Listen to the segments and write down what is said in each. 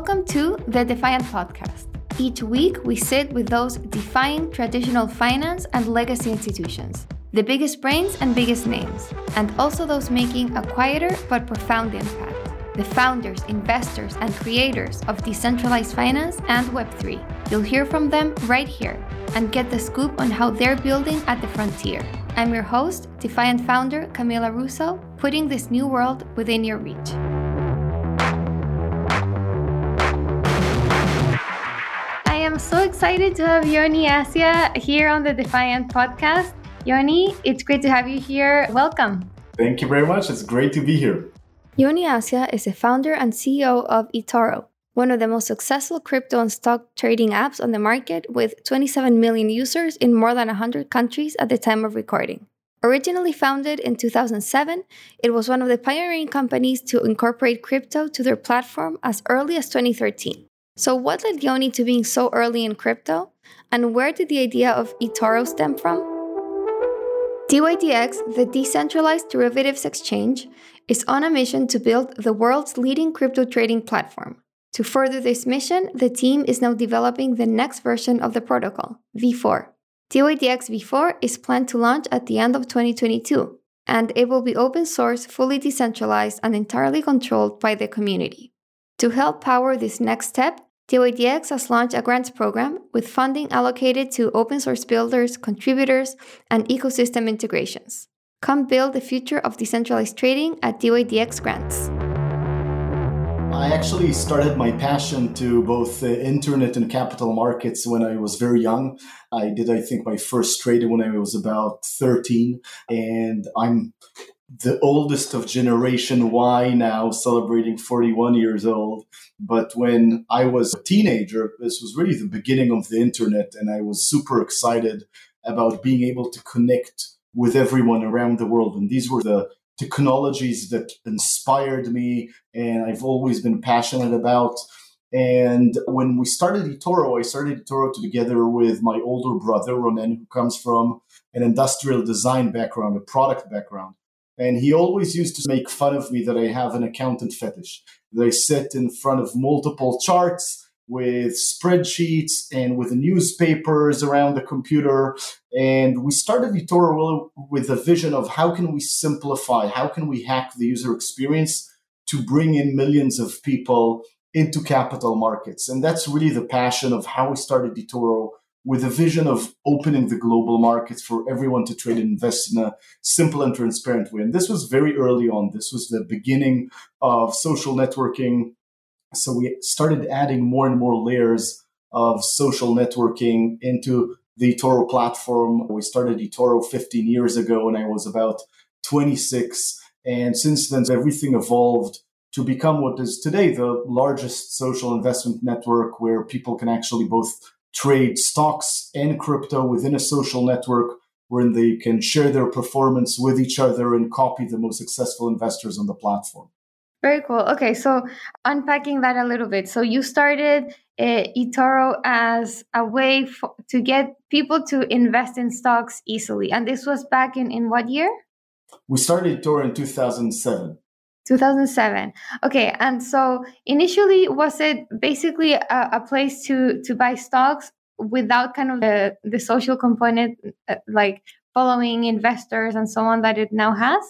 Welcome to the Defiant Podcast. Each week, we sit with those defying traditional finance and legacy institutions, the biggest brains and biggest names, and also those making a quieter but profound impact the founders, investors, and creators of decentralized finance and Web3. You'll hear from them right here and get the scoop on how they're building at the frontier. I'm your host, Defiant founder Camila Russo, putting this new world within your reach. So excited to have Yoni Assia here on the Defiant podcast. Yoni, it's great to have you here. Welcome. Thank you very much. It's great to be here. Yoni Assia is the founder and CEO of eToro, one of the most successful crypto and stock trading apps on the market with 27 million users in more than 100 countries at the time of recording. Originally founded in 2007, it was one of the pioneering companies to incorporate crypto to their platform as early as 2013. So, what led Yoni to being so early in crypto? And where did the idea of eToro stem from? DYDX, the decentralized derivatives exchange, is on a mission to build the world's leading crypto trading platform. To further this mission, the team is now developing the next version of the protocol, V4. DYDX V4 is planned to launch at the end of 2022, and it will be open source, fully decentralized, and entirely controlled by the community. To help power this next step, DYDX has launched a grants program with funding allocated to open source builders, contributors, and ecosystem integrations. Come build the future of decentralized trading at DYDX Grants. I actually started my passion to both the internet and capital markets when I was very young. I did, I think, my first trade when I was about 13, and I'm the oldest of Generation Y now, celebrating 41 years old. But when I was a teenager, this was really the beginning of the internet, and I was super excited about being able to connect with everyone around the world. And these were the technologies that inspired me and I've always been passionate about. And when we started eToro, I started eToro together with my older brother, Ronen, who comes from an industrial design background, a product background. And he always used to make fun of me that I have an accountant fetish. I sit in front of multiple charts with spreadsheets and with newspapers around the computer. And we started eToro with a vision of how can we simplify, how can we hack the user experience to bring in millions of people into capital markets. And that's really the passion of how we started eToro with a vision of opening the global markets for everyone to trade and invest in a simple and transparent way. And this was very early on. This was the beginning of social networking. So we started adding more and more layers of social networking into the eToro platform. We started eToro 15 years ago when I was about 26. And since then, everything evolved to become what is today the largest social investment network where people can actually both trade stocks and crypto within a social network wherein they can share their performance with each other and copy the most successful investors on the platform. Very cool. Okay, so unpacking that a little bit. So you started uh, eToro as a way for, to get people to invest in stocks easily, and this was back in in what year? We started eToro in 2007. 2007 okay and so initially was it basically a, a, place to to buy stocks without kind of the the social component uh, like following investors and so on that it now has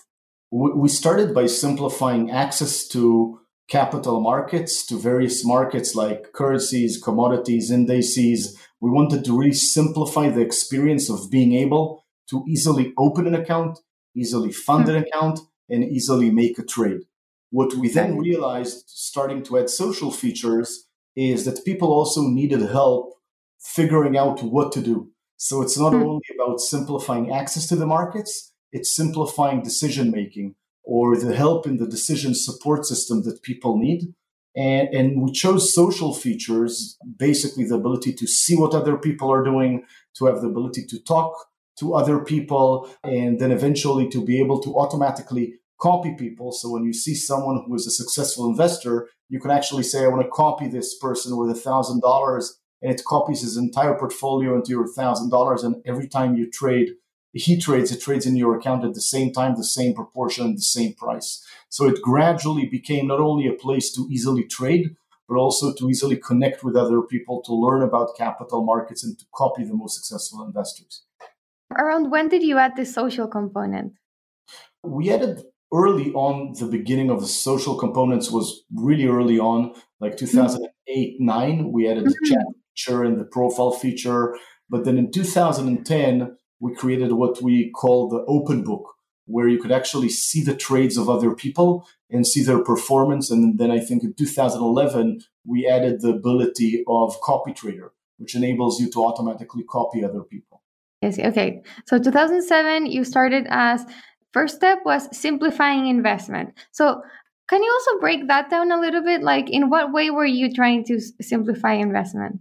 we started by simplifying access to capital markets to various markets like currencies commodities indices we wanted to really simplify the experience of being able to easily open an account easily fund mm-hmm. an account and easily make a trade. What we then realized, starting to add social features, is that people also needed help figuring out what to do. So it's not mm. only about simplifying access to the markets, it's simplifying decision making or the help in the decision support system that people need. And, and we chose social features, basically the ability to see what other people are doing, to have the ability to talk to other people, and then eventually to be able to automatically copy people. So when you see someone who is a successful investor, you can actually say, I want to copy this person with a thousand dollars, and it copies his entire portfolio into your thousand dollars. And every time you trade, he trades, it trades in your account at the same time, the same proportion, the same price. So it gradually became not only a place to easily trade, but also to easily connect with other people, to learn about capital markets, and to copy the most successful investors. Around when did you add the social component? We added early on the beginning of the social components was really early on, like 2008, 9. We added mm-hmm. the chat feature and the profile feature. But then in 2010, we created what we call the open book, where you could actually see the trades of other people and see their performance. And then I think in 2011, we added the ability of copy trader, which enables you to automatically copy other people. Yes. Okay. So 2007, you started as first step was simplifying investment. So can you also break that down a little bit? Like, in what way were you trying to simplify investment?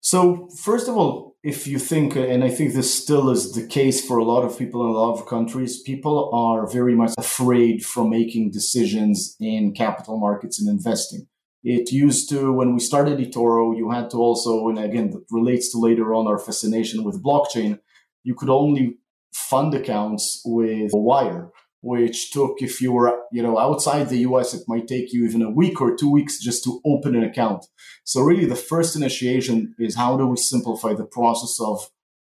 So, first of all, if you think, uh, and I think this still is the case for a lot of people in a lot of countries, people are very much afraid from making decisions in capital markets and investing. It used to, when we started eToro, you had to also, and again, that relates to later on our fascination with blockchain, you could only fund accounts with wire which took if you were you know outside the US it might take you even a week or two weeks just to open an account. So really the first initiation is how do we simplify the process of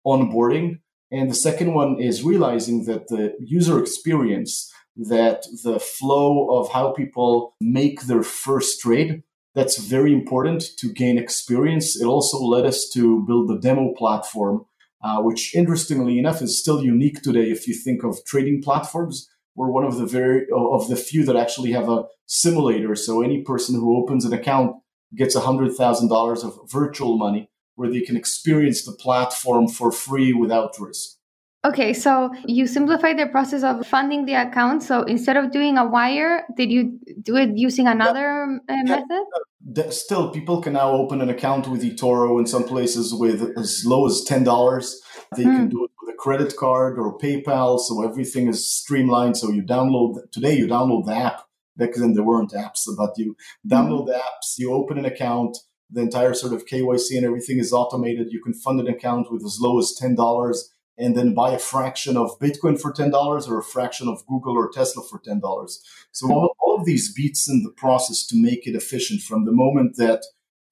onboarding and the second one is realizing that the user experience that the flow of how people make their first trade that's very important to gain experience. It also led us to build the demo platform uh, which interestingly enough is still unique today if you think of trading platforms we're one of the very of the few that actually have a simulator. So any person who opens an account gets hundred thousand dollars of virtual money where they can experience the platform for free without risk. Okay, so you simplified the process of funding the account. So instead of doing a wire, did you do it using another uh, method? Still, people can now open an account with eToro in some places with as low as ten dollars. They mm. can do it with a credit card or PayPal. So everything is streamlined. So you download today, you download the app. Back then there weren't apps, but you download the apps, you open an account, the entire sort of KYC and everything is automated. You can fund an account with as low as ten dollars and then buy a fraction of Bitcoin for ten dollars or a fraction of Google or Tesla for ten dollars. So all, all of these beats in the process to make it efficient from the moment that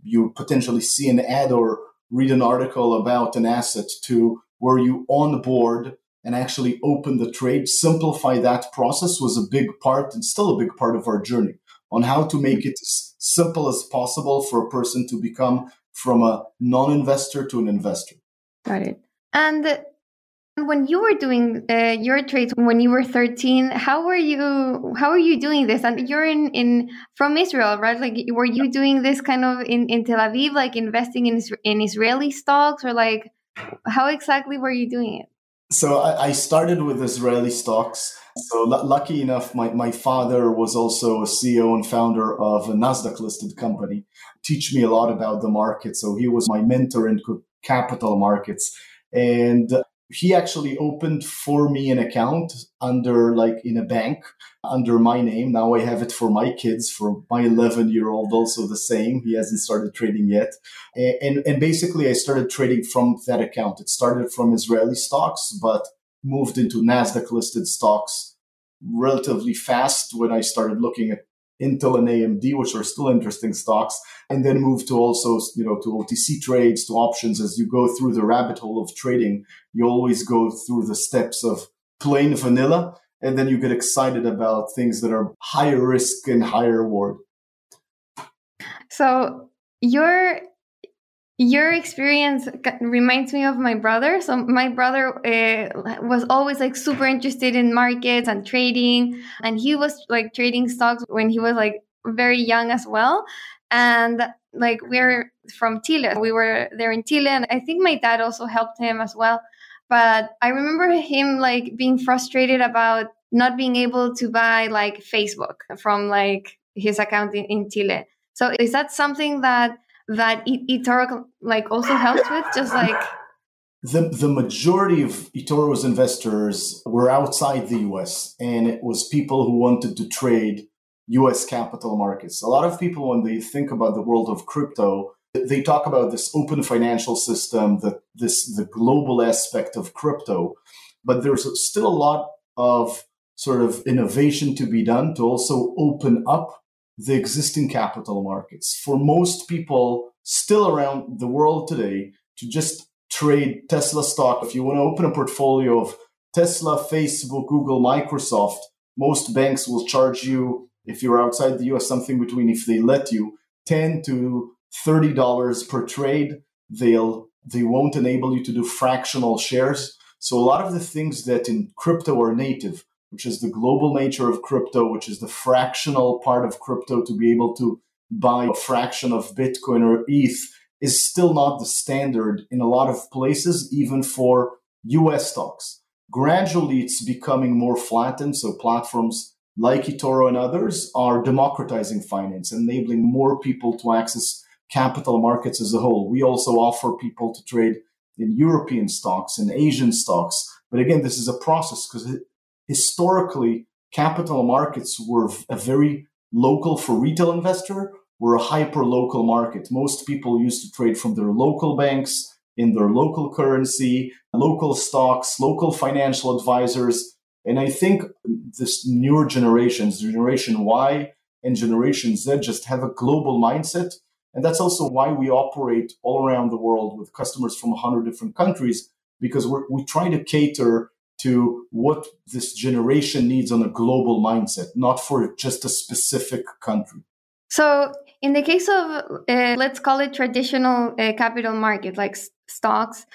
you potentially see an ad or read an article about an asset to where you onboard and actually open the trade, simplify that process was a big part and still a big part of our journey on how to make it as simple as possible for a person to become from a non-investor to an investor. Got it. And when you were doing uh, your trades when you were 13 how were you how were you doing this and you're in in from israel right like were you doing this kind of in in tel aviv like investing in in israeli stocks or like how exactly were you doing it? So I, I started with Israeli stocks. So l- lucky enough, my, my father was also a CEO and founder of a Nasdaq listed company. Teach me a lot about the market. So he was my mentor in capital markets. And he actually opened for me an account under like in a bank under my name. Now I have it for my kids, for my 11 year old, also the same. He hasn't started trading yet. And, and, basically I started trading from that account. It started from Israeli stocks, but moved into NASDAQ listed stocks relatively fast when I started looking at Intel and AMD, which are still interesting stocks, and then move to also, you know, to OTC trades, to options. As you go through the rabbit hole of trading, you always go through the steps of plain vanilla, and then you get excited about things that are higher risk and higher reward. So your your experience reminds me of my brother. So my brother uh, was always like super interested in markets and trading, and he was like trading stocks when he was like very young as well. And like we're from Chile, we were there in Chile, and I think my dad also helped him as well. But I remember him like being frustrated about not being able to buy like Facebook from like his account in, in Chile. So is that something that that eToro like also helps with? Just like the the majority of eToro's investors were outside the US, and it was people who wanted to trade US capital markets. A lot of people, when they think about the world of crypto, they talk about this open financial system, the, this the global aspect of crypto, but there's still a lot of sort of innovation to be done to also open up the existing capital markets. For most people still around the world today, to just trade Tesla stock, if you want to open a portfolio of Tesla, Facebook, Google, Microsoft, most banks will charge you, if you're outside the US, something between, if they let you, 10 to $30 per trade. They'll they won't enable you to do fractional shares. So a lot of the things that in crypto are native, which is the global nature of crypto, which is the fractional part of crypto to be able to buy a fraction of Bitcoin or ETH, is still not the standard in a lot of places, even for US stocks. Gradually, it's becoming more flattened. So platforms like eToro and others are democratizing finance, enabling more people to access capital markets as a whole. We also offer people to trade in European stocks and Asian stocks. But again, this is a process because historically, capital markets were a very local for retail investor, were a hyper local market. Most people used to trade from their local banks in their local currency, local stocks, local financial advisors. And I think this newer generations, Generation Y and Generation Z, just have a global mindset and that's also why we operate all around the world with customers from 100 different countries, because we try to cater to what this generation needs on a global mindset, not for just a specific country. So, in the case of, uh, let's call it traditional uh, capital market, like s- stocks,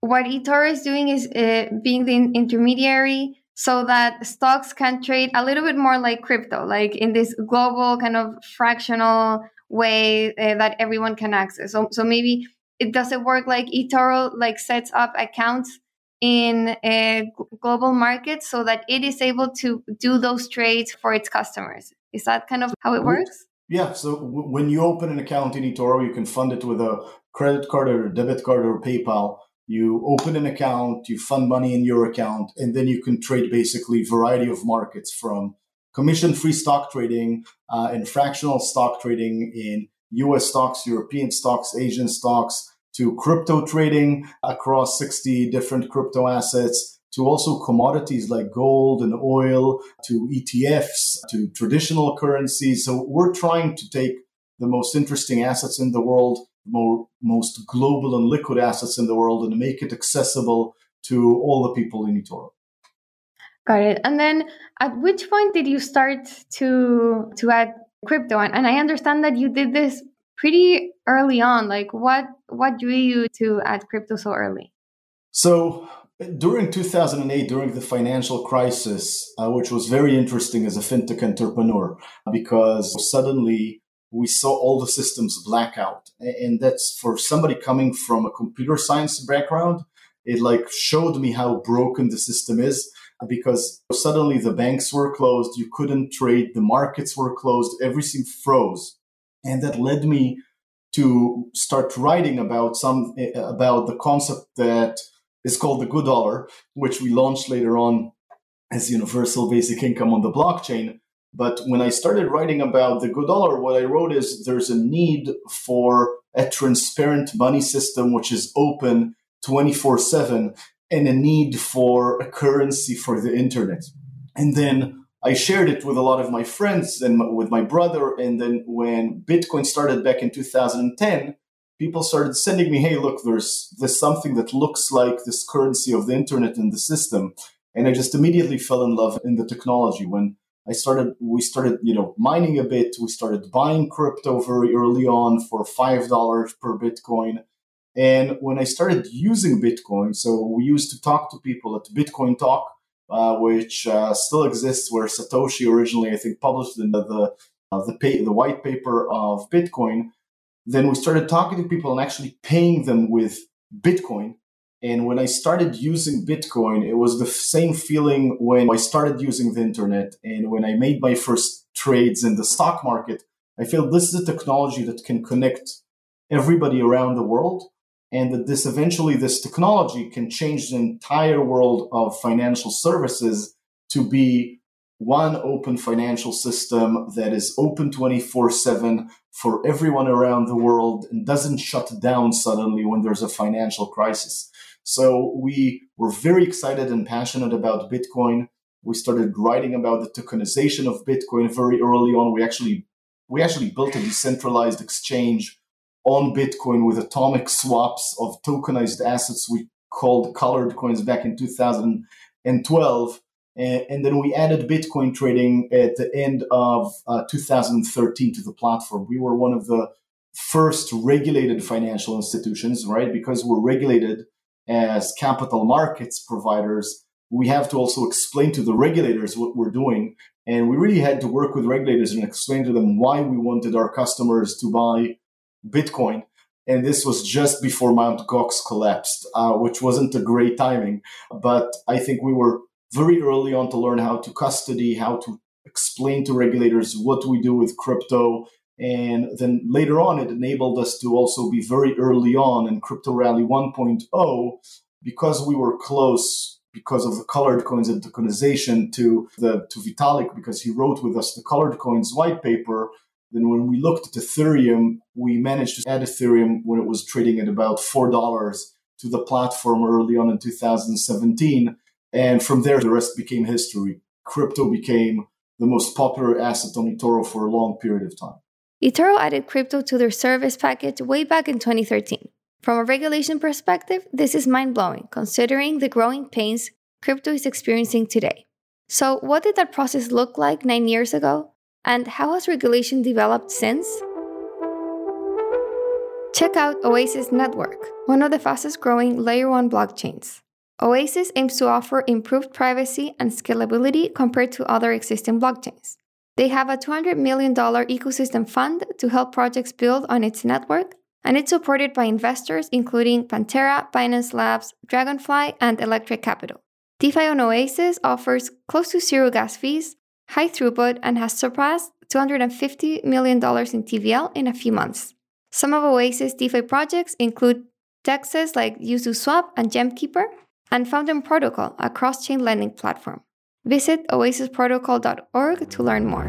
what eToro is doing is uh, being the intermediary so that stocks can trade a little bit more like crypto, like in this global kind of fractional way uh, that everyone can access. So, so maybe it doesn't work like eToro like sets up accounts in a global market so that it is able to do those trades for its customers. Is that kind of how it works? Yeah. So w- when you open an account in eToro, you can fund it with a credit card or a debit card or PayPal. You open an account, you fund money in your account, and then you can trade basically variety of markets from commission free stock trading uh, and fractional stock trading in US stocks, European stocks, Asian stocks, to crypto trading across 60 different crypto assets, to also commodities like gold and oil, to ETFs, to traditional currencies. So we're trying to take the most interesting assets in the world, more, most global and liquid assets in the world, and make it accessible to all the people in eToro. Got it. And then at which point did you start to to add crypto? And, and I understand that you did this pretty early on. Like what what drew you to add crypto so early? So during 2008, during the financial crisis, uh, which was very interesting as a fintech entrepreneur, because suddenly we saw all the systems black out. And that's for somebody coming from a computer science background, it like showed me how broken the system is because suddenly the banks were closed, you couldn't trade, the markets were closed, everything froze. And that led me to start writing about some eh, about the concept that is called the GoodDollar, which we launched later on as universal basic income on the blockchain. But when I started writing about the GoodDollar, what I wrote is there's a need for a transparent money system which is open 24 7 and a need for a currency for the internet. And then I shared it with a lot of my friends and with my brother. And then when Bitcoin started back in 2010, people started sending me, hey, look, there's, there's something that looks like this currency of the internet in the system. And I just immediately fell in love in the technology. When I started, we started, you know, mining a bit. We started buying crypto very early on for $5 per Bitcoin. And when I started using Bitcoin, so we used to talk to people at Bitcoin Talk, uh, which uh, still exists, where Satoshi originally, I think, published the the uh, the, pay, the white paper of Bitcoin. Then we started talking to people and actually paying them with Bitcoin. And when I started using Bitcoin, it was the same feeling when I started using the internet and when I made my first trades in the stock market. I feel this is a technology that can connect everybody around the world and that this eventually this technology can change the entire world of financial services to be one open financial system that is open 24/7 for everyone around the world and doesn't shut down suddenly when there's a financial crisis. So we were very excited and passionate about Bitcoin. We started writing about the tokenization of Bitcoin very early on. We actually we actually built a decentralized exchange on Bitcoin with atomic swaps of tokenized assets we called colored coins back in 2012. And, then we added Bitcoin trading at the end of uh, 2013 to the platform. We were one of the first regulated financial institutions, right? Because we're regulated as capital markets providers, we have to also explain to the regulators what we're doing. And we really had to work with regulators and explain to them why we wanted our customers to buy Bitcoin. And this was just before Mt. Gox collapsed, uh, which wasn't a great timing. But I think we were very early on to learn how to custody, how to explain to regulators what we do with crypto. And then later on, it enabled us to also be very early on in Crypto Rally 1.0 because we were close because of the colored coins and tokenization to the to Vitalik because he wrote with us the colored coins white paper then when we looked at Ethereum, we managed to add Ethereum when it was trading at about $4 to the platform early on in 2017. And from there, the rest became history. Crypto became the most popular asset on eToro for a long period of time. eToro added crypto to their service package way back in 2013. From a regulation perspective, this is mind blowing considering the growing pains crypto is experiencing today. So, what did that process look like nine years ago? And how has regulation developed since? Check out Oasis Network, one of the fastest growing layer 1 blockchains. Oasis aims to offer improved privacy and scalability compared to other existing blockchains. They have a $200 million ecosystem fund to help projects build on its network, and it's supported by investors including Pantera, Binance Labs, Dragonfly, and Electric Capital. DeFi on Oasis offers close to zero gas fees, high throughput, and has surpassed $250 million in TVL in a few months. Some of Oasis DeFi projects include DEXs like YuzuSwap and GemKeeper, and Fountain Protocol, a cross chain lending platform. Visit oasisprotocol.org to learn more.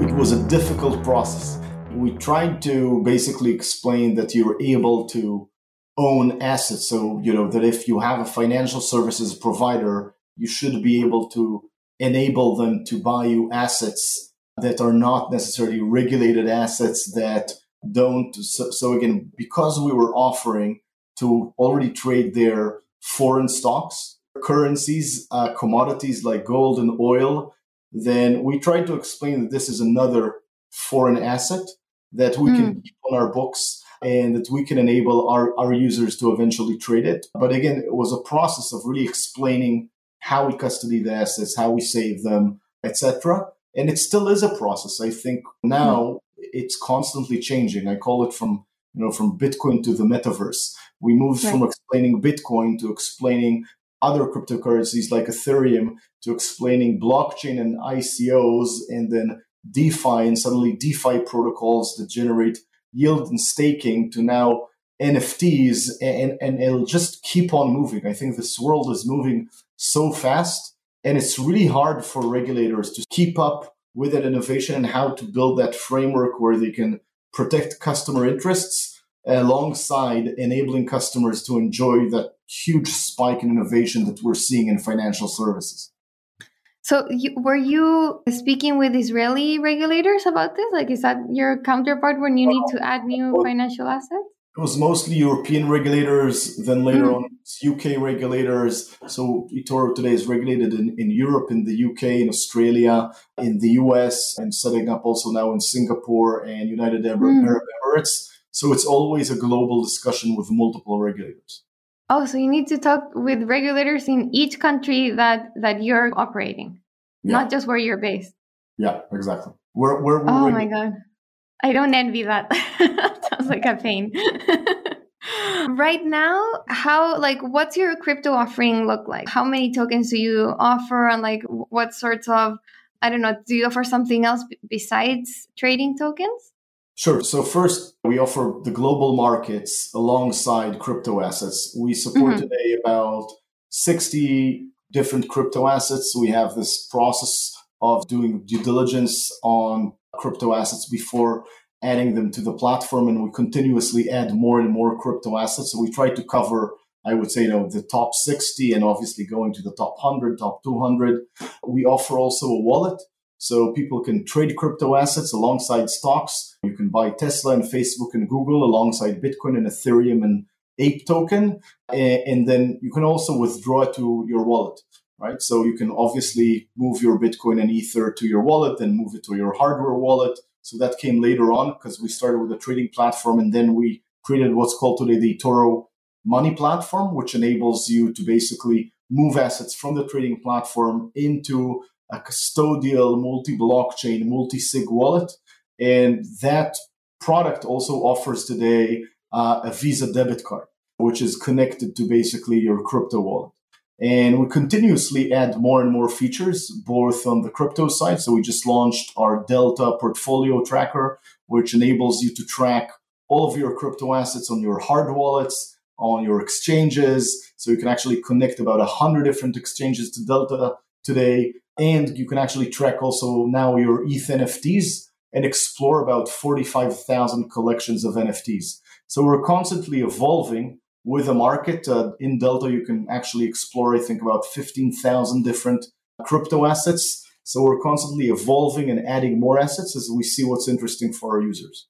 It was a difficult process. We tried to basically explain that you're able to own assets. So, you know, that if you have a financial services provider, you should be able to enable them to buy you assets that are not necessarily regulated assets that don't. So, so again, because we were offering to already trade their foreign stocks, currencies, uh, commodities like gold and oil, then we tried to explain that this is another foreign asset that we mm. can hmm. keep on our books and that we can enable our, our users to eventually trade it. But again, it was a process of really explaining how we custody the assets, how we save them, etc. And it still is a process. I think now it's constantly changing. I call it from you know from Bitcoin to the metaverse. We moved right. from explaining Bitcoin to explaining other cryptocurrencies like Ethereum to explaining blockchain and ICOs and then DeFi and suddenly DeFi protocols that generate yield and staking to now NFTs and, and it'll just keep on moving. I think this world is moving so fast. And it's really hard for regulators to keep up with that innovation and how to build that framework where they can protect customer interests alongside enabling customers to enjoy that huge spike in innovation that we're seeing in financial services. So, you, were you speaking with Israeli regulators about this? Like, is that your counterpart when you need to add new financial assets? It was mostly European regulators, then later mm. on UK regulators. So eToro today is regulated in, in Europe, in the UK, in Australia, in the US, and setting up also now in Singapore and United Arab, mm. Arab Emirates. So it's always a global discussion with multiple regulators. Oh, so you need to talk with regulators in each country that that you're operating, yeah. not just where you're based. Yeah, exactly. Where, where oh my god, I don't envy that. Sounds like a pain. right now, how like what's your crypto offering look like? How many tokens do you offer and like what sorts of I don't know, do you offer something else besides trading tokens? Sure. So first, we offer the global markets alongside crypto assets. We support mm-hmm. today about 60 different crypto assets. We have this process of doing due diligence on crypto assets before adding them to the platform and we continuously add more and more crypto assets so we try to cover i would say you know the top 60 and obviously going to the top 100 top 200 we offer also a wallet So people can trade crypto assets alongside stocks. You can buy Tesla and Facebook and Google alongside Bitcoin and Ethereum and Ape token. And then you can also withdraw to your wallet, right? So you can obviously move your Bitcoin and Ether to your wallet and move it to your hardware wallet. So that came later on because we started with a trading platform and then we created what's called today the eToro Money platform, which enables you to basically move assets from the trading platform into a custodial multi blockchain, multi sig wallet. And that product also offers today uh, a Visa debit card, which is connected to basically your crypto wallet. And we continuously add more and more features, both on the crypto side. So we just launched our Delta portfolio tracker, which enables you to track all of your crypto assets on your hard wallets, on your exchanges. So you can actually connect about 100 different exchanges to Delta today. And you can actually track also now your ETH NFTs and explore about 45,000 collections of NFTs. So we're constantly evolving with the market. Uh, in Delta, you can actually explore, I think, about 15,000 different crypto assets. So we're constantly evolving and adding more assets as we see what's interesting for our users.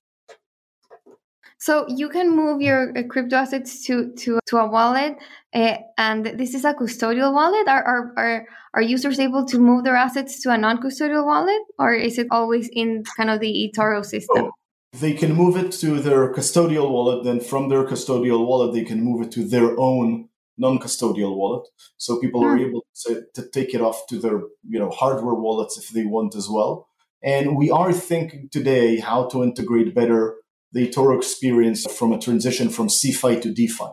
So you can move your uh, crypto assets to to, to a wallet, uh, and this is a custodial wallet. Are, are are are users able to move their assets to a non-custodial wallet, or is it always in kind of the eToro system? Oh, they can move it to their custodial wallet. Then from their custodial wallet, they can move it to their own non-custodial wallet. So people hmm. are able to, to take it off to their you know hardware wallets if they want as well. And we are thinking today how to integrate better the eToro experience from a transition from CeFi to DeFi.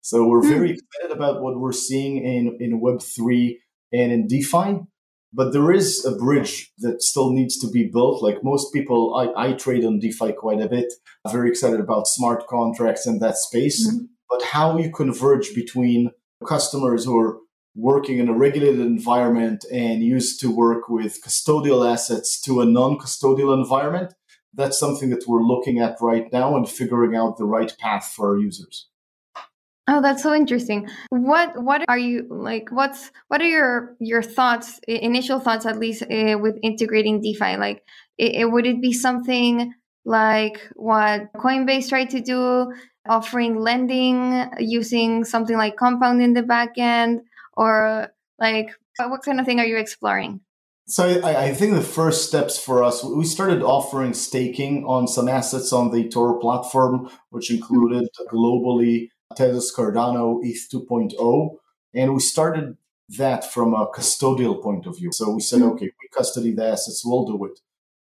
So we're very mm. excited about what we're seeing in, in Web3 and in DeFi. But there is a bridge that still needs to be built. Like most people, I, I trade on DeFi quite a bit. I'm very excited about smart contracts in that space. Mm. But how you converge between customers who are working in a regulated environment and used to work with custodial assets to a non custodial environment that's something that we're looking at right now and figuring out the right path for our users. Oh, that's so interesting. What what are you like? What's what are your your thoughts, initial thoughts at least, uh, with integrating DeFi? Like, it, it, would it be something like what Coinbase tried to do, offering lending using something like Compound in the back end, or like what kind of thing are you exploring? So I, I, think the first steps for us, we started offering staking on some assets on the eToro platform, which included globally Tezos Cardano ETH 2.0. And we started that from a custodial point of view. So we said, mm-hmm. okay, we custody the assets, we'll do it.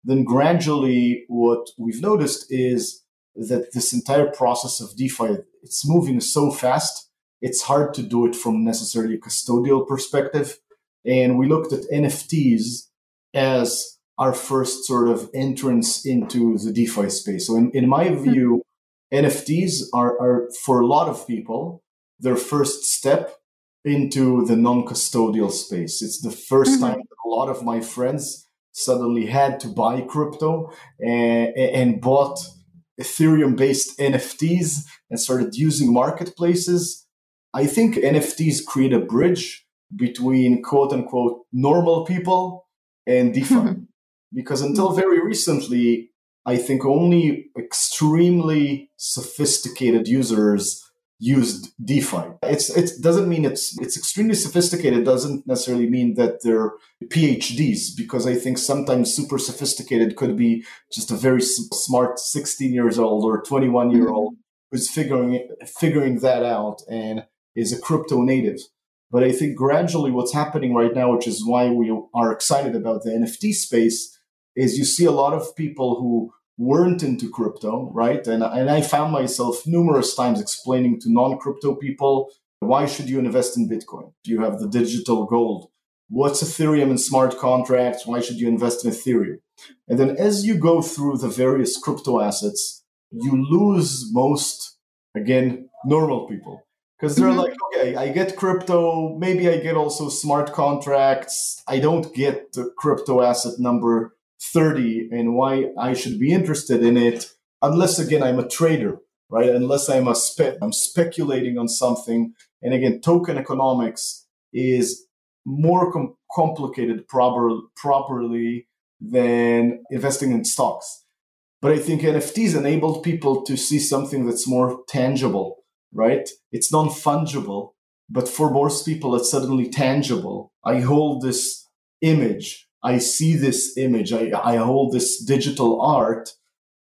Then gradually, what we've noticed is that this entire process of DeFi, it's moving so fast, it's hard to do it from necessarily a custodial perspective and we looked at NFTs as our first sort of entrance into the DeFi space. So in, in my hmm. view, NFTs are, are for a lot of people their first step into the non-custodial space. It's the 1st mm-hmm. time a lot of my friends suddenly had to buy crypto and, and bought Ethereum-based NFTs and started using marketplaces. I think NFTs create a bridge between quote unquote normal people and DeFi. Mm-hmm. because until very recently, I think only extremely sophisticated users used DeFi. It's it doesn't mean it's it's extremely sophisticated. Doesn't necessarily mean that they're PhDs because I think sometimes super sophisticated could be just a very smart 16 years old or 21 year old who's figuring figuring that out and is a crypto native. But I think gradually what's happening right now, which is why we are excited about the NFT space, is you see a lot of people who weren't into crypto, right? And, and I found myself numerous times explaining to non crypto people why should you invest in Bitcoin? Do you have the digital gold? What's Ethereum and smart contracts? Why should you invest in Ethereum? And then as you go through the various crypto assets, you lose most, again, normal people because they're mm-hmm. like, okay, I get crypto, maybe I get also smart contracts. I don't get the crypto asset number 30 and why I should be interested in it, unless again I'm a trader, right? Unless I'm a spe- I'm speculating on something. And again, token economics is more com- complicated proper- properly than investing in stocks. But I think NFTs enabled people to see something that's more tangible, right? It's non fungible, but for most people, it's suddenly tangible. I hold this image, I see this image, I, I hold this digital art,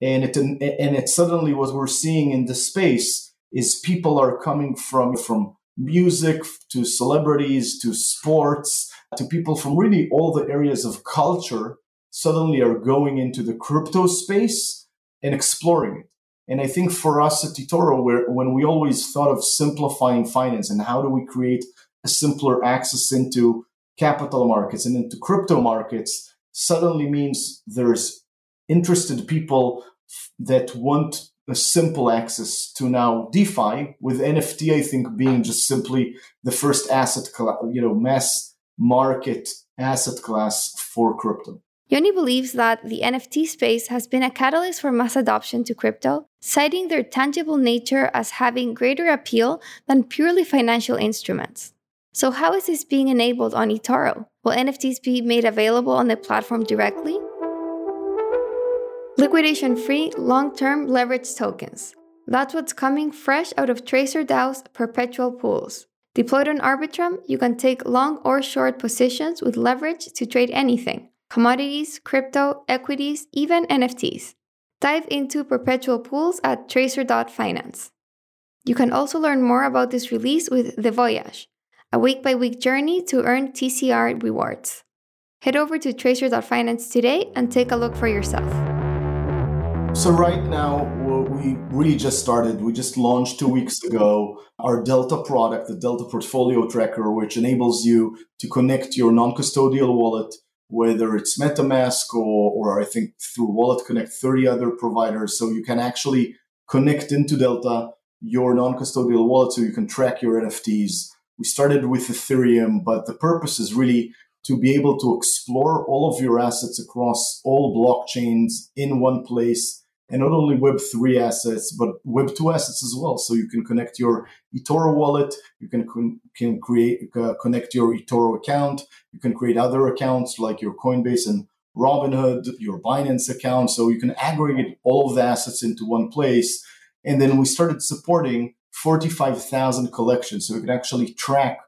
and it and it suddenly what we're seeing in the space is people are coming from from music to celebrities to sports to people from really all the areas of culture suddenly are going into the crypto space and exploring it. And I think for us at eToro, where when we always thought of simplifying finance and how do we create a simpler access into capital markets and into crypto markets, suddenly means there's interested people that want a simple access to now DeFi with NFT, I think being just simply the first asset, you know, mass market asset class for crypto. Yoni believes that the NFT space has been a catalyst for mass adoption to crypto, citing their tangible nature as having greater appeal than purely financial instruments. So, how is this being enabled on eToro? Will NFTs be made available on the platform directly? Liquidation free, long term leverage tokens. That's what's coming fresh out of TracerDAO's perpetual pools. Deployed on Arbitrum, you can take long or short positions with leverage to trade anything commodities, crypto, equities, even NFTs. Dive into perpetual pools at tracer.finance. You can also learn more about this release with The Voyage, a week by week journey to earn TCR rewards. Head over to tracer.finance today and take a look for yourself. So right now, we really just started. We just launched two weeks ago our Delta product, the Delta Portfolio Tracker, which enables you to connect your non-custodial wallet, whether it's MetaMask or, or I think through WalletConnect, 30 other providers. So you can actually connect into Delta your non-custodial wallet so you can track your NFTs. We started with Ethereum, but the purpose is really to be able to explore all of your assets across all blockchains in one place and not only Web3 assets, but Web2 assets as well. So you can connect your eToro wallet, you can, can create, uh, connect your eToro account, you can create other accounts like your Coinbase and Robinhood, your Binance account. So you can aggregate all of the assets into one place. And then we started supporting 45,000 collections. So we can actually track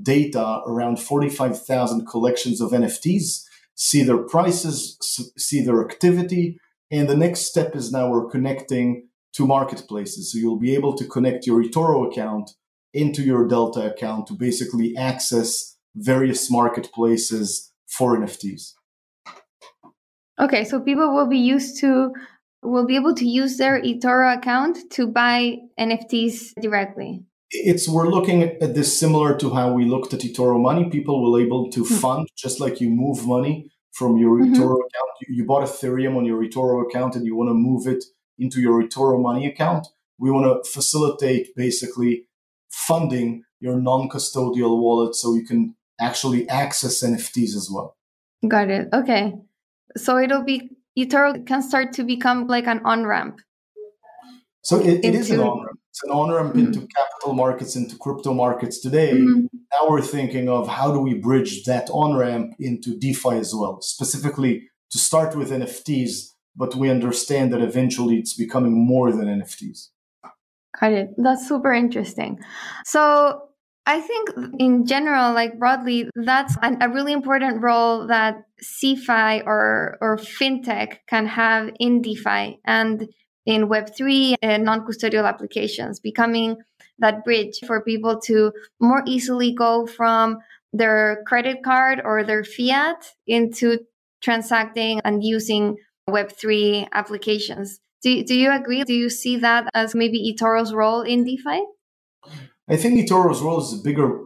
data around 45,000 collections of NFTs, see their prices, see their activity, and the next step is now we're connecting to marketplaces. So you'll be able to connect your eToro account into your Delta account to basically access various marketplaces for NFTs. Okay, so people will be used to will be able to use their eToro account to buy NFTs directly. It's we're looking at this similar to how we looked at eToro Money. People will able to hmm. fund just like you move money from your mm-hmm. eToro account. You, you bought Ethereum on your eToro account and you want to move it into your eToro Money account. We want to facilitate basically funding your non-custodial wallet so you can actually access NFTs as well. Got it. Okay. So it'll be eToro can start to become like an on ramp. So it, it into... is an on ramp. It's an on ramp mm-hmm. into capital markets, into crypto markets today. Mm-hmm now we're thinking of how do we bridge that on ramp into DeFi as well, specifically to start with NFTs, but we understand that eventually it's becoming more than NFTs. Got it. That's super interesting. So I think in general, like broadly, that's an, a really important role that CeFi or or fintech can have in DeFi and in Web3 and non-custodial applications, becoming that bridge for people to more easily go from their credit card or their fiat into transacting and using Web3 applications. Do, do you agree? Do you see that as maybe eToro's role in DeFi? I think eToro's role is bigger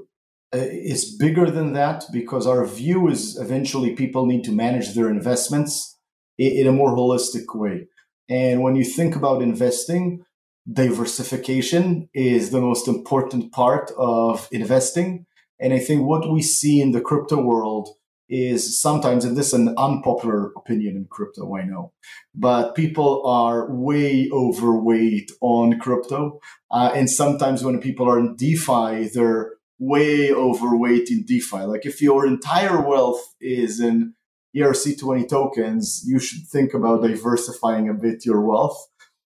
uh, is bigger than that because our view is eventually people need to manage their investments in, in a more holistic way. And when you think about investing, diversification is the most important part of investing. And I think what we see in the crypto world is sometimes, and this is an unpopular opinion in crypto, I know, but people are way overweight on crypto. Uh, and sometimes when people are in DeFi, they're way overweight in DeFi. Like if your entire wealth is in ERC20 tokens, you should think about diversifying a bit your wealth.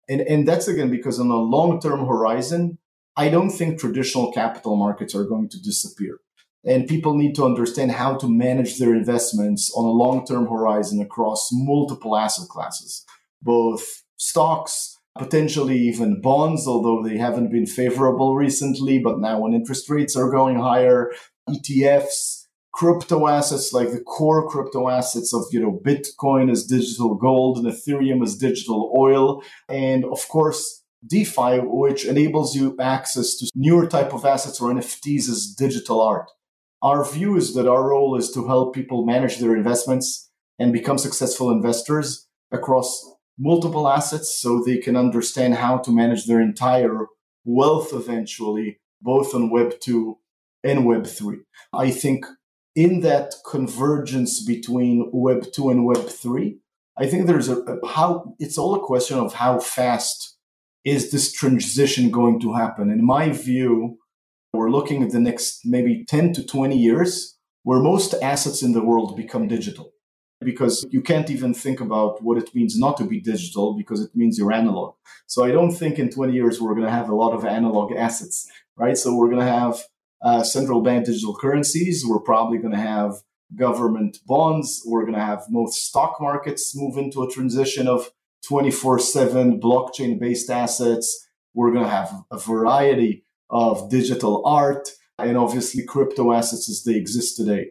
And, and that's again because on a long term horizon, I don't think traditional capital markets are going to disappear. And people need to understand how to manage their investments on a long term horizon across multiple asset classes, both stocks, potentially even bonds, although they haven't been favorable recently. But now, when interest rates are going higher, ETFs, crypto assets like the core crypto assets of you know bitcoin as digital gold and ethereum as digital oil and of course defi which enables you access to newer type of assets or nfts as digital art our view is that our role is to help people manage their investments and become successful investors across multiple assets so they can understand how to manage their entire wealth eventually both on web 2 and web 3 i think in that convergence between Web 2 and Web 3, I think there's a, a, how it's all a question of how fast is this transition going to happen. In my view, we're looking at the next maybe 10 to 20 years where most assets in the world become digital because you can't even think about what it means not to be digital because it means you're analog. So I don't think in 20 years we're going to have a lot of analog assets, right? So we're going to have uh, central bank digital currencies. We're probably going to have government bonds. We're going to have most stock markets move into a transition of 24 7 blockchain based assets. We're going to have a variety of digital art and obviously crypto assets as they exist today.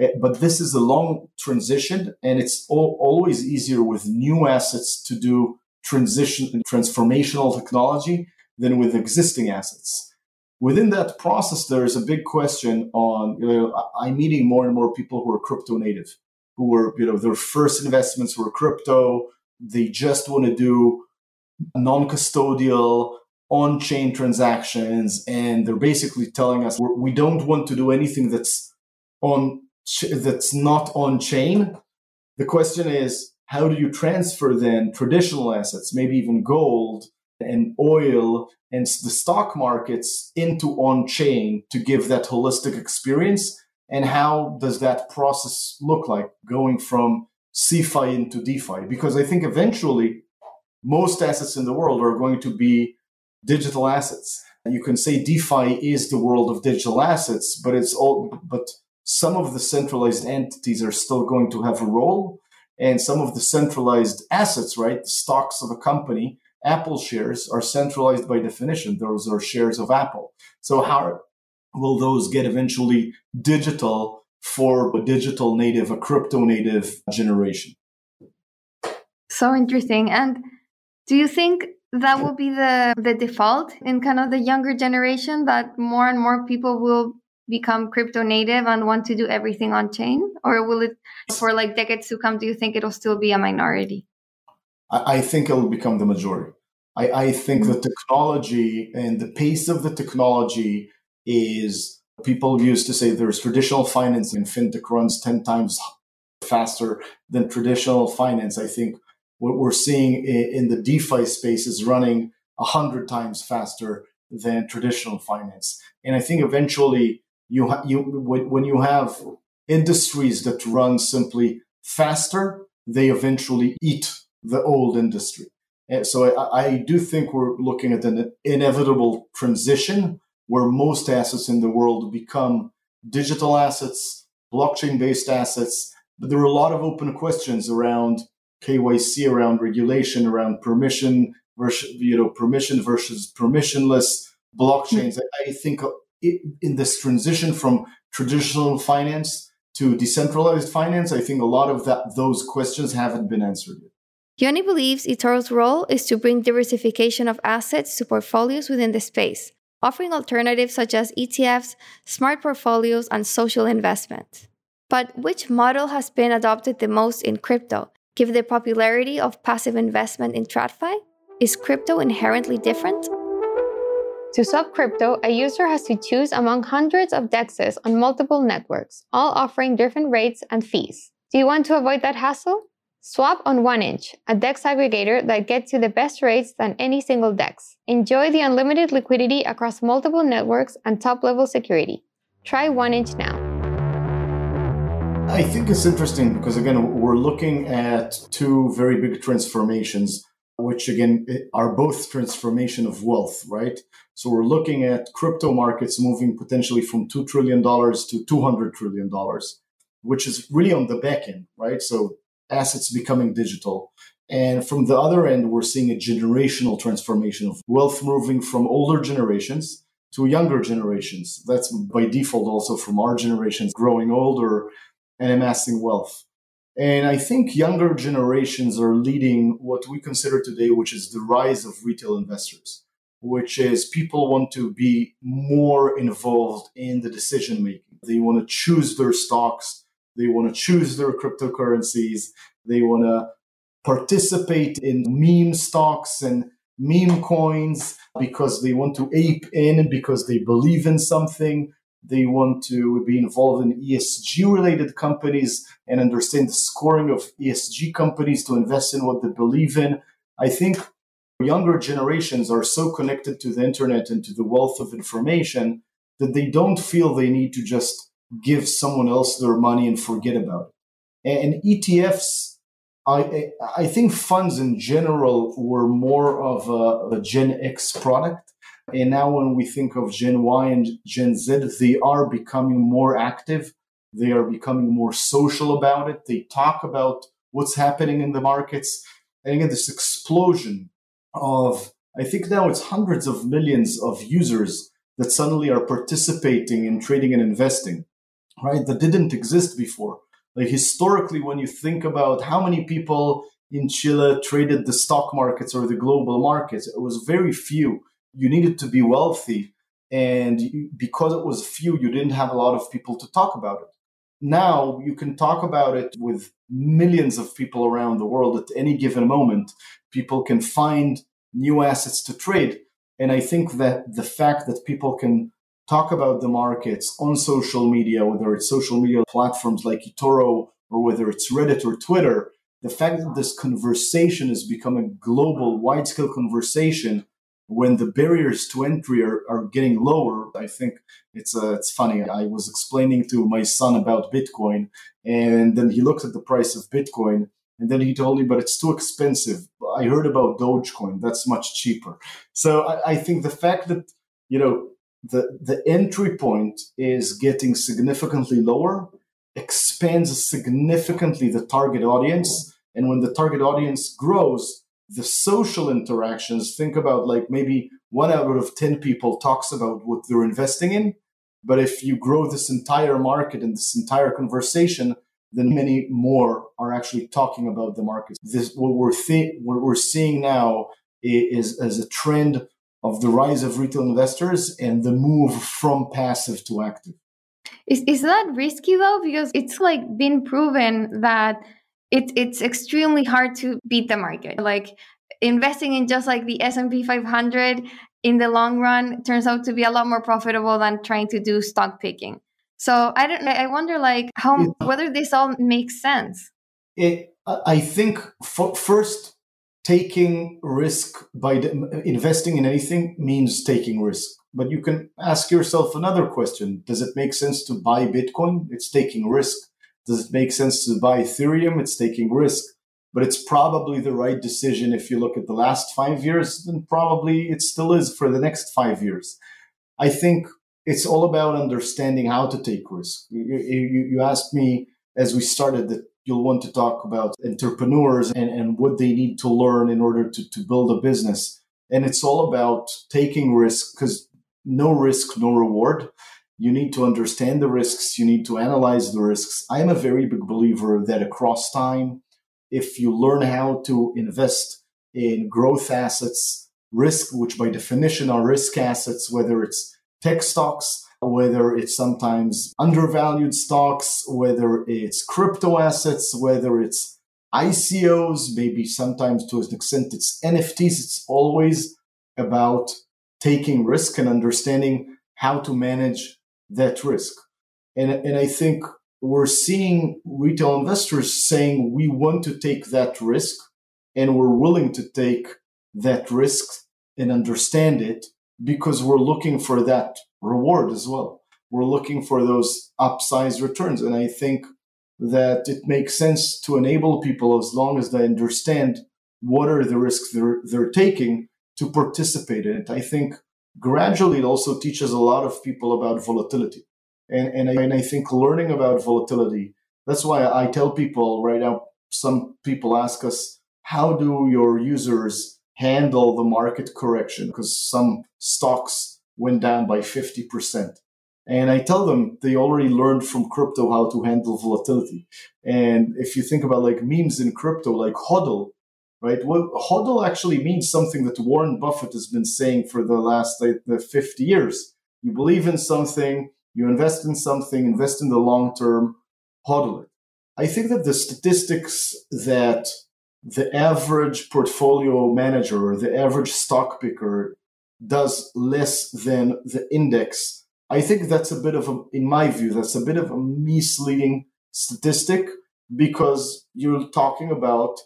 Eh, but this is a long transition, and it's all, always easier with new assets to do transition and transformational technology than with existing assets within that process, there is a big question on, you know, I'm meeting more and more people who are crypto native, who were, you know, their first investments were crypto. They just want to do non custodial, on chain transactions. And they're basically telling us we don't want to do anything that's on, that's not on chain. The question is, how do you transfer then traditional assets, maybe even gold, and oil and the stock markets into on chain to give that holistic experience? And how does that process look like going from CeFi into DeFi? Because I think eventually most assets in the world are going to be digital assets. You can say DeFi is the world of digital assets, but it's all, but some of the centralized entities are still going to have a role. And some of the centralized assets, right, the stocks of a company Apple shares are centralized by definition. Those are shares of Apple. So how will those get eventually digital for a digital native, a crypto native generation? So interesting. And do you think that will be the, the default in kind of the younger generation that more and more people will become crypto native and want to do everything on chain? Or will it, for like decades to come, do you think it'll still be a minority? I, think it'll become the majority. I, I think the mm. technology and the pace of the technology is people used to say there's traditional finance and fintech runs 10 times faster than traditional finance. I think what we're seeing in the DeFi space is running a 100 times faster than traditional finance. And I think eventually you, you when you have industries that run simply faster, they eventually eat the old industry. And so I, I do think we're looking at an inevitable transition where most assets in the world become digital assets, blockchain based assets. But there are a lot of open questions around KYC, around regulation, around permission versus you know permission versus permissionless blockchains. Hmm. I think uh, in this transition from traditional finance to decentralized finance, I think a lot of that those questions haven't been answered yet. Yoni believes eToro's role is to bring diversification of assets to portfolios within the space, offering alternatives such as ETFs, smart portfolios, and social investment. But which model has been adopted the most in crypto, given the popularity of passive investment in TradFi? Is crypto inherently different? To swap crypto, a user has to choose among hundreds of dexes on multiple networks, all offering different rates and fees. Do you want to avoid that hassle? Swap on 1inch, a DEX aggregator that gets you the best rates than any single DEX. Enjoy the unlimited liquidity across multiple networks and top level security. Try 1inch now. I think it's interesting because, again, we're looking at two very big transformations, which, again, are both transformation of wealth, right? So we're looking at crypto markets moving potentially from $2 trillion to $200 trillion, which is really on the back end, right? So assets becoming digital. And from the other end, we're seeing a generational transformation of wealth moving from older generations to younger generations. That's by default also from our generations growing older and amassing wealth. And I think younger generations are leading what we consider today, which is the rise of retail investors, which is people want to be more involved in the decision making. They want to choose their stocks, they want to choose their cryptocurrencies, they want to participate in meme stocks and meme coins because they want to ape in because they believe in something. They want to be involved in ESG related companies and understand the scoring of ESG companies to invest in what they believe in. I think younger generations are so connected to the internet and to the wealth of information that they don't feel they need to just give someone else their money and forget about it. And ETFs I, I think funds in general were more of a, a, Gen X product. And now when we think of Gen Y and Gen Z, they are becoming more active. They are becoming more social about it. They talk about what's happening in the markets. And again, this explosion of, I think now it's hundreds of millions of users that suddenly are participating in trading and investing, right? That didn't exist before. Like historically, when you think about how many people in Chile traded the stock markets or the global markets, it was very few. You needed to be wealthy. And because it was few, you didn't have a lot of people to talk about it. Now you can talk about it with millions of people around the world at any given moment. People can find new assets to trade. And I think that the fact that people can talk about the markets on social media, whether it's social media platforms like eToro or whether it's Reddit or Twitter, the fact that this conversation has become a global, wide scale conversation when the barriers to entry are, are getting lower, I think it's uh, it's funny. I was explaining to my son about Bitcoin, and then he looked at the price of Bitcoin, and then he told me, "But it's too expensive." I heard about Dogecoin; that's much cheaper. So I, I think the fact that you know the, the entry point is getting significantly lower, expands significantly the target audience. And when the target audience grows, the social interactions, think about like maybe one out of 10 people talks about what they're investing in. But if you grow this entire market and this entire conversation, then many more are actually talking about the market. This what we're what we're seeing now is as a trend of the rise of retail investors and the move from passive to active. Is, is that risky though? Because it's like been proven that it's it's extremely hard to beat the market. Like investing in just like the S&P 500 in the long run turns out to be a lot more profitable than trying to do stock picking. So I don't I wonder like how it, whether this all makes sense. It, I think first taking risk by investing in anything means taking risk. But you can ask yourself another question. Does it make sense to buy Bitcoin? It's taking risk. Does it make sense to buy Ethereum? It's taking risk. But it's probably the right decision if you look at the last five years, and probably it still is for the next five years. I think it's all about understanding how to take risk. You, you, you asked me as we started that you'll want to talk about entrepreneurs and, and what they need to learn in order to, to build a business. And it's all about taking risk because no risk, no reward. You need to understand the risks. You need to analyze the risks. I'm a very big believer that across time, if you learn how to invest in growth assets, risk, which by definition are risk assets, whether it's tech stocks, whether it's sometimes undervalued stocks, whether it's crypto assets, whether it's ICOs, maybe sometimes to an extent it's NFTs. It's always about taking risk and understanding how to manage that risk. And, and I think we're seeing retail investors saying we want to take that risk and we're willing to take that risk and understand it because we're looking for that reward as well. We're looking for those upsized returns. And I think that it makes sense to enable people as long as they understand what are the risks they're, they're taking to participate in it. I think gradually it also teaches a lot of people about volatility. And, and, I, and I think learning about volatility, that's why I tell people right now, some people ask us, how do your users handle the market correction? Because some stocks went down by 50%. And I tell them they already learned from crypto how to handle volatility. And if you think about like memes in crypto, like hodl, right? Well, hodl actually means something that Warren Buffett has been saying for the last like, the 50 years. You believe in something, you invest in something, invest in the long term, hodl it. I think that the statistics that the average portfolio manager or the average stock picker does less than the index, I think that's a bit of a, in my view, that's a bit of a misleading statistic because you're talking about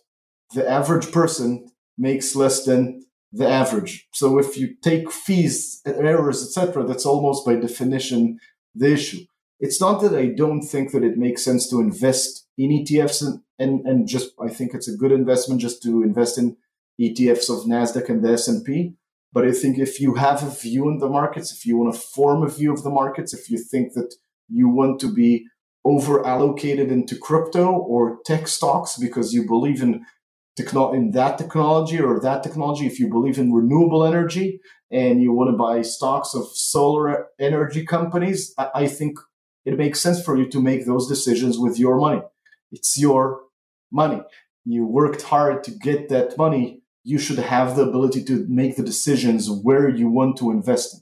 the average person makes less than the average. So if you take fees, errors, etc., that's almost by definition the issue. It's not that I don't think that it makes sense to invest in ETFs and, and, and just I think it's a good investment just to invest in ETFs of Nasdaq and the S&P. But I think if you have a view in the markets, if you want to form a view of the markets, if you think that you want to be over allocated into crypto or tech stocks because you believe in techno- in that technology or that technology, if you believe in renewable energy and you want to buy stocks of solar energy companies, I, I think it makes sense for you to make those decisions with your money. It's your money. You worked hard to get that money. You should have the ability to make the decisions where you want to invest in.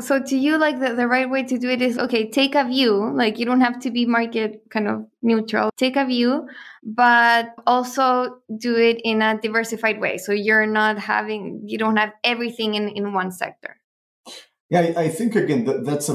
So to you, like the, the right way to do it is okay, take a view, like you don't have to be market kind of neutral. Take a view, but also do it in a diversified way. So you're not having you don't have everything in, in one sector. Yeah, I think again that that's a,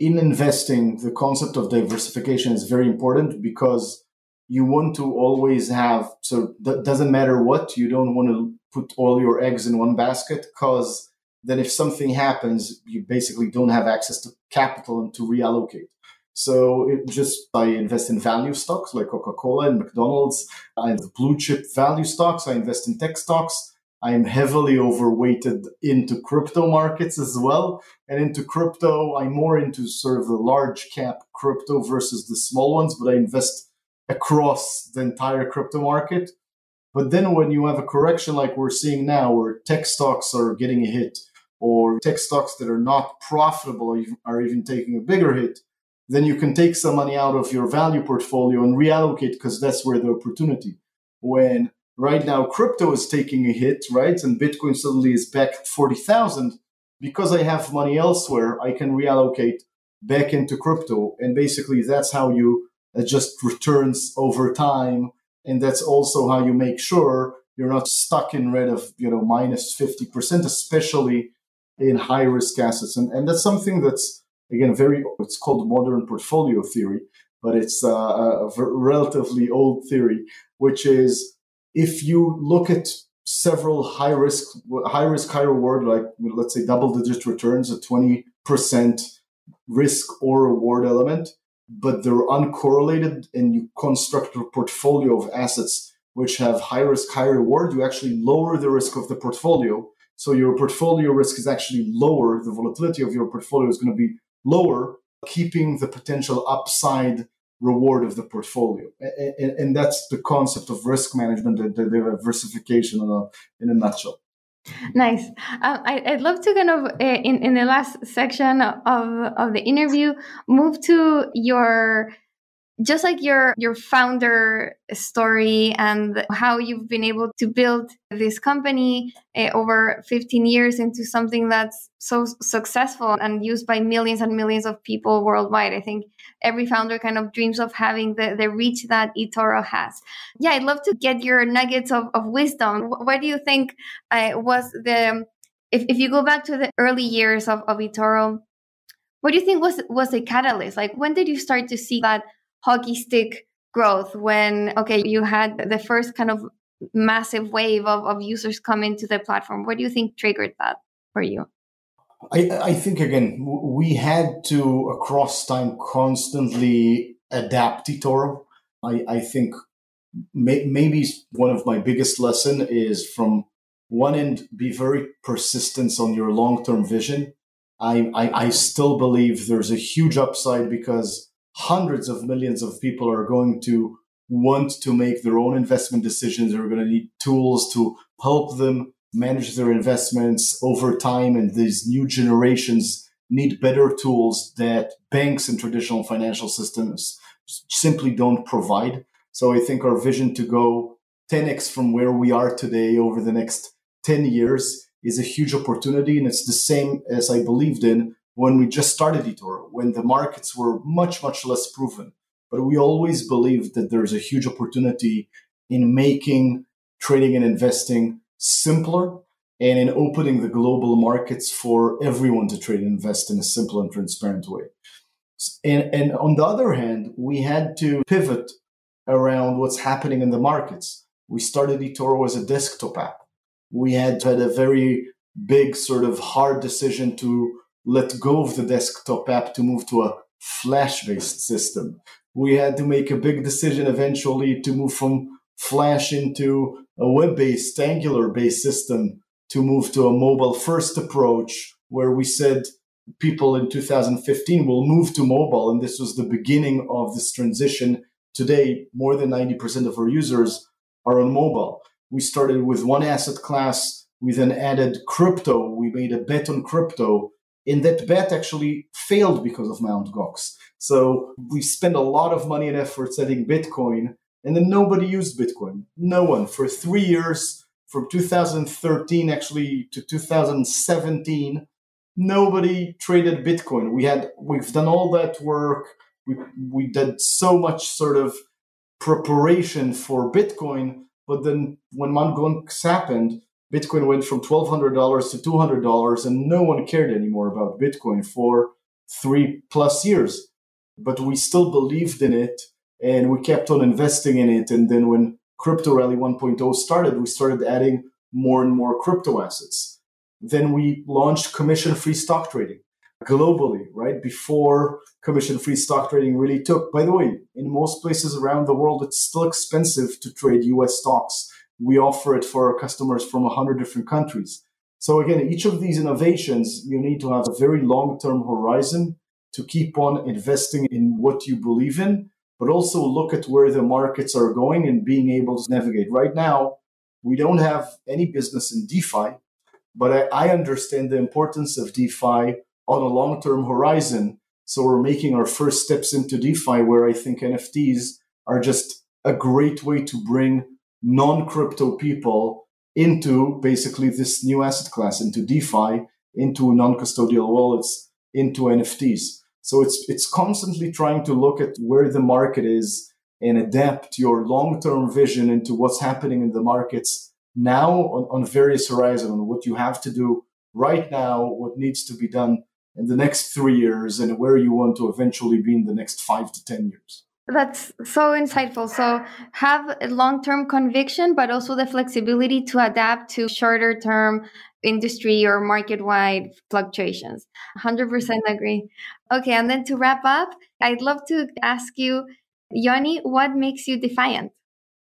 in investing the concept of diversification is very important because you want to always have so that doesn't matter what you don't want to put all your eggs in one basket because then if something happens, you basically don't have access to capital and to reallocate. So it just I invest in value stocks like Coca-Cola and McDonald's. I have blue chip value stocks. I invest in tech stocks. I am heavily overweighted into crypto markets as well. And into crypto, I'm more into sort of the large cap crypto versus the small ones, but I invest across the entire crypto market. But then when you have a correction like we're seeing now, where tech stocks are getting a hit, or tech stocks that are not profitable are even taking a bigger hit, then you can take some money out of your value portfolio and reallocate because that's where the opportunity. When right now crypto is taking a hit, right, and Bitcoin suddenly is back at 40,000, because I have money elsewhere, I can reallocate back into crypto. And basically, that's how you adjust returns over time. And that's also how you make sure you're not stuck in red of, you know, minus 50%, especially in high risk assets. And, and that's something that's, again, very, it's called modern portfolio theory, but it's uh, a, a relatively old theory, which is if you look at several high risk, high risk, high reward, like let's say double digit returns, a 20% risk or reward element, but they're uncorrelated and you construct a portfolio of assets which have high risk, high reward, you actually lower the risk of the portfolio so your portfolio risk is actually lower. The volatility of your portfolio is going to be lower, keeping the potential upside reward of the portfolio. And, that's the concept of risk management, the, the diversification in a, in a nutshell. Nice. Um, I, would love to kind of, uh, in, in the last section of, of the interview, move to your just like your your founder story and how you've been able to build this company uh, over 15 years into something that's so successful and used by millions and millions of people worldwide. I think every founder kind of dreams of having the, the reach that eToro has. Yeah i'd love to get your nuggets of, of wisdom. What do you think uh, was the if, if you go back to the early years of, of eToro what do you think was was a catalyst? Like when did you start to see that hockey stick growth when okay you had the first kind of massive wave of, of users coming to the platform what do you think triggered that for you I, I think again we had to across time constantly adapt eToro. I, I think may, maybe one of my biggest lesson is from one end, be very persistent on your long term vision. I, I, I still believe there's a huge upside because hundreds of millions of people are going to want to make their own investment decisions. They're going to need tools to help them manage their investments over time. And these new generations need better tools that banks and traditional financial systems simply don't provide. So I think our vision to go 10x from where we are today over the next 10 years is a huge opportunity. And it's the same as I believed in when we just started eToro, when the markets were much, much less proven. But we always believed that there's a huge opportunity in making trading and investing simpler and in opening the global markets for everyone to trade and invest in a simple and transparent way. And, and on the other hand, we had to pivot around what's happening in the markets. We started eToro as a desktop app we had had a very big sort of hard decision to let go of the desktop app to move to a flash based system. We had to make a big decision eventually to move from flash into a web based angular based system to move to a mobile first approach where we said people in 2015 will move to mobile and this was the beginning of this transition today more than 90% of our users are on mobile we started with one asset class. We then added crypto. We made a bet on crypto. And that bet actually failed because of Mt. Gox. So we spent a lot of money and effort setting Bitcoin, and then nobody used Bitcoin. No one. For three years, from 2013 actually to 2017, nobody traded Bitcoin. We had we've done all that work. We we did so much sort of preparation for Bitcoin, but then when Mt. Gox happened, Bitcoin went from $1,200 to $200, and no one cared anymore about Bitcoin for three plus years. But we still believed in it, and we kept on investing in it. And then when Crypto Rally 1.0 started, we started adding more and more crypto assets. Then we launched commission free stock trading globally, right? Before commission free stock trading really took. By the way, in most places around the world, it's still expensive to trade US stocks. We offer it for our customers from 100 different countries. So, again, each of these innovations, you need to have a very long term horizon to keep on investing in what you believe in, but also look at where the markets are going and being able to navigate. Right now, we don't have any business in DeFi, but I, I understand the importance of DeFi on a long term horizon. So we're making our first steps into DeFi, where I think NFTs are just a great way to bring non crypto people into basically this new asset class, into DeFi, into non custodial wallets, into NFTs. So it's it's constantly trying to look at where the market is and adapt your long term vision into what's happening in the markets now on, on various horizons, on what you have to do right now, what needs to be done in the next three years and where you want to eventually be in the next five to 10 years. That's so insightful. So, have a long term conviction, but also the flexibility to adapt to shorter term industry or market wide fluctuations. 100% agree. Okay, and then to wrap up, I'd love to ask you, Yoni, what makes you defiant?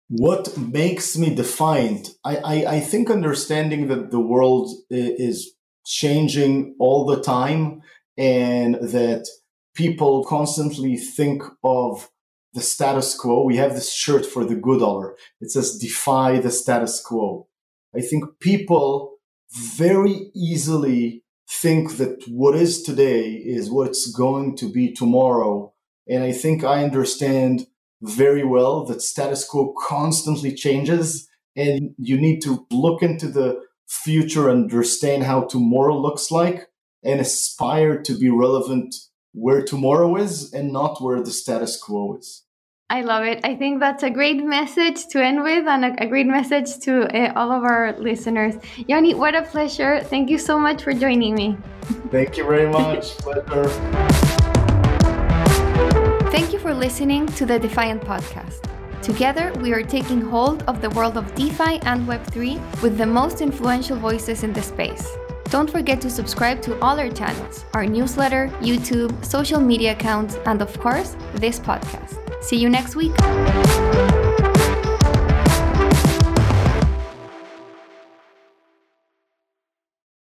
What makes me defiant? I, I, I think understanding that the world is changing all the time and that people constantly think of the status quo. We have this shirt for the GoodDollar. It says defy the status quo. I think people very easily think that what is today is what's going to be tomorrow. And I think I understand very well that status quo constantly changes and you need to look into the future, understand how tomorrow looks like, and aspire to be relevant where tomorrow is and not where the status quo is. I love it. I think that's a great message to end with and a, a great message to uh, all of our listeners. Yoni, what a pleasure. Thank you so much for joining me. Thank you very much. Pleasure. Thank you for listening to the Defiant Podcast. Together, we are taking hold of the world of DeFi and Web3 with the most influential voices in the space. Don't forget to subscribe to all our channels, our newsletter, YouTube, social media accounts, and of course, this podcast. See you next week.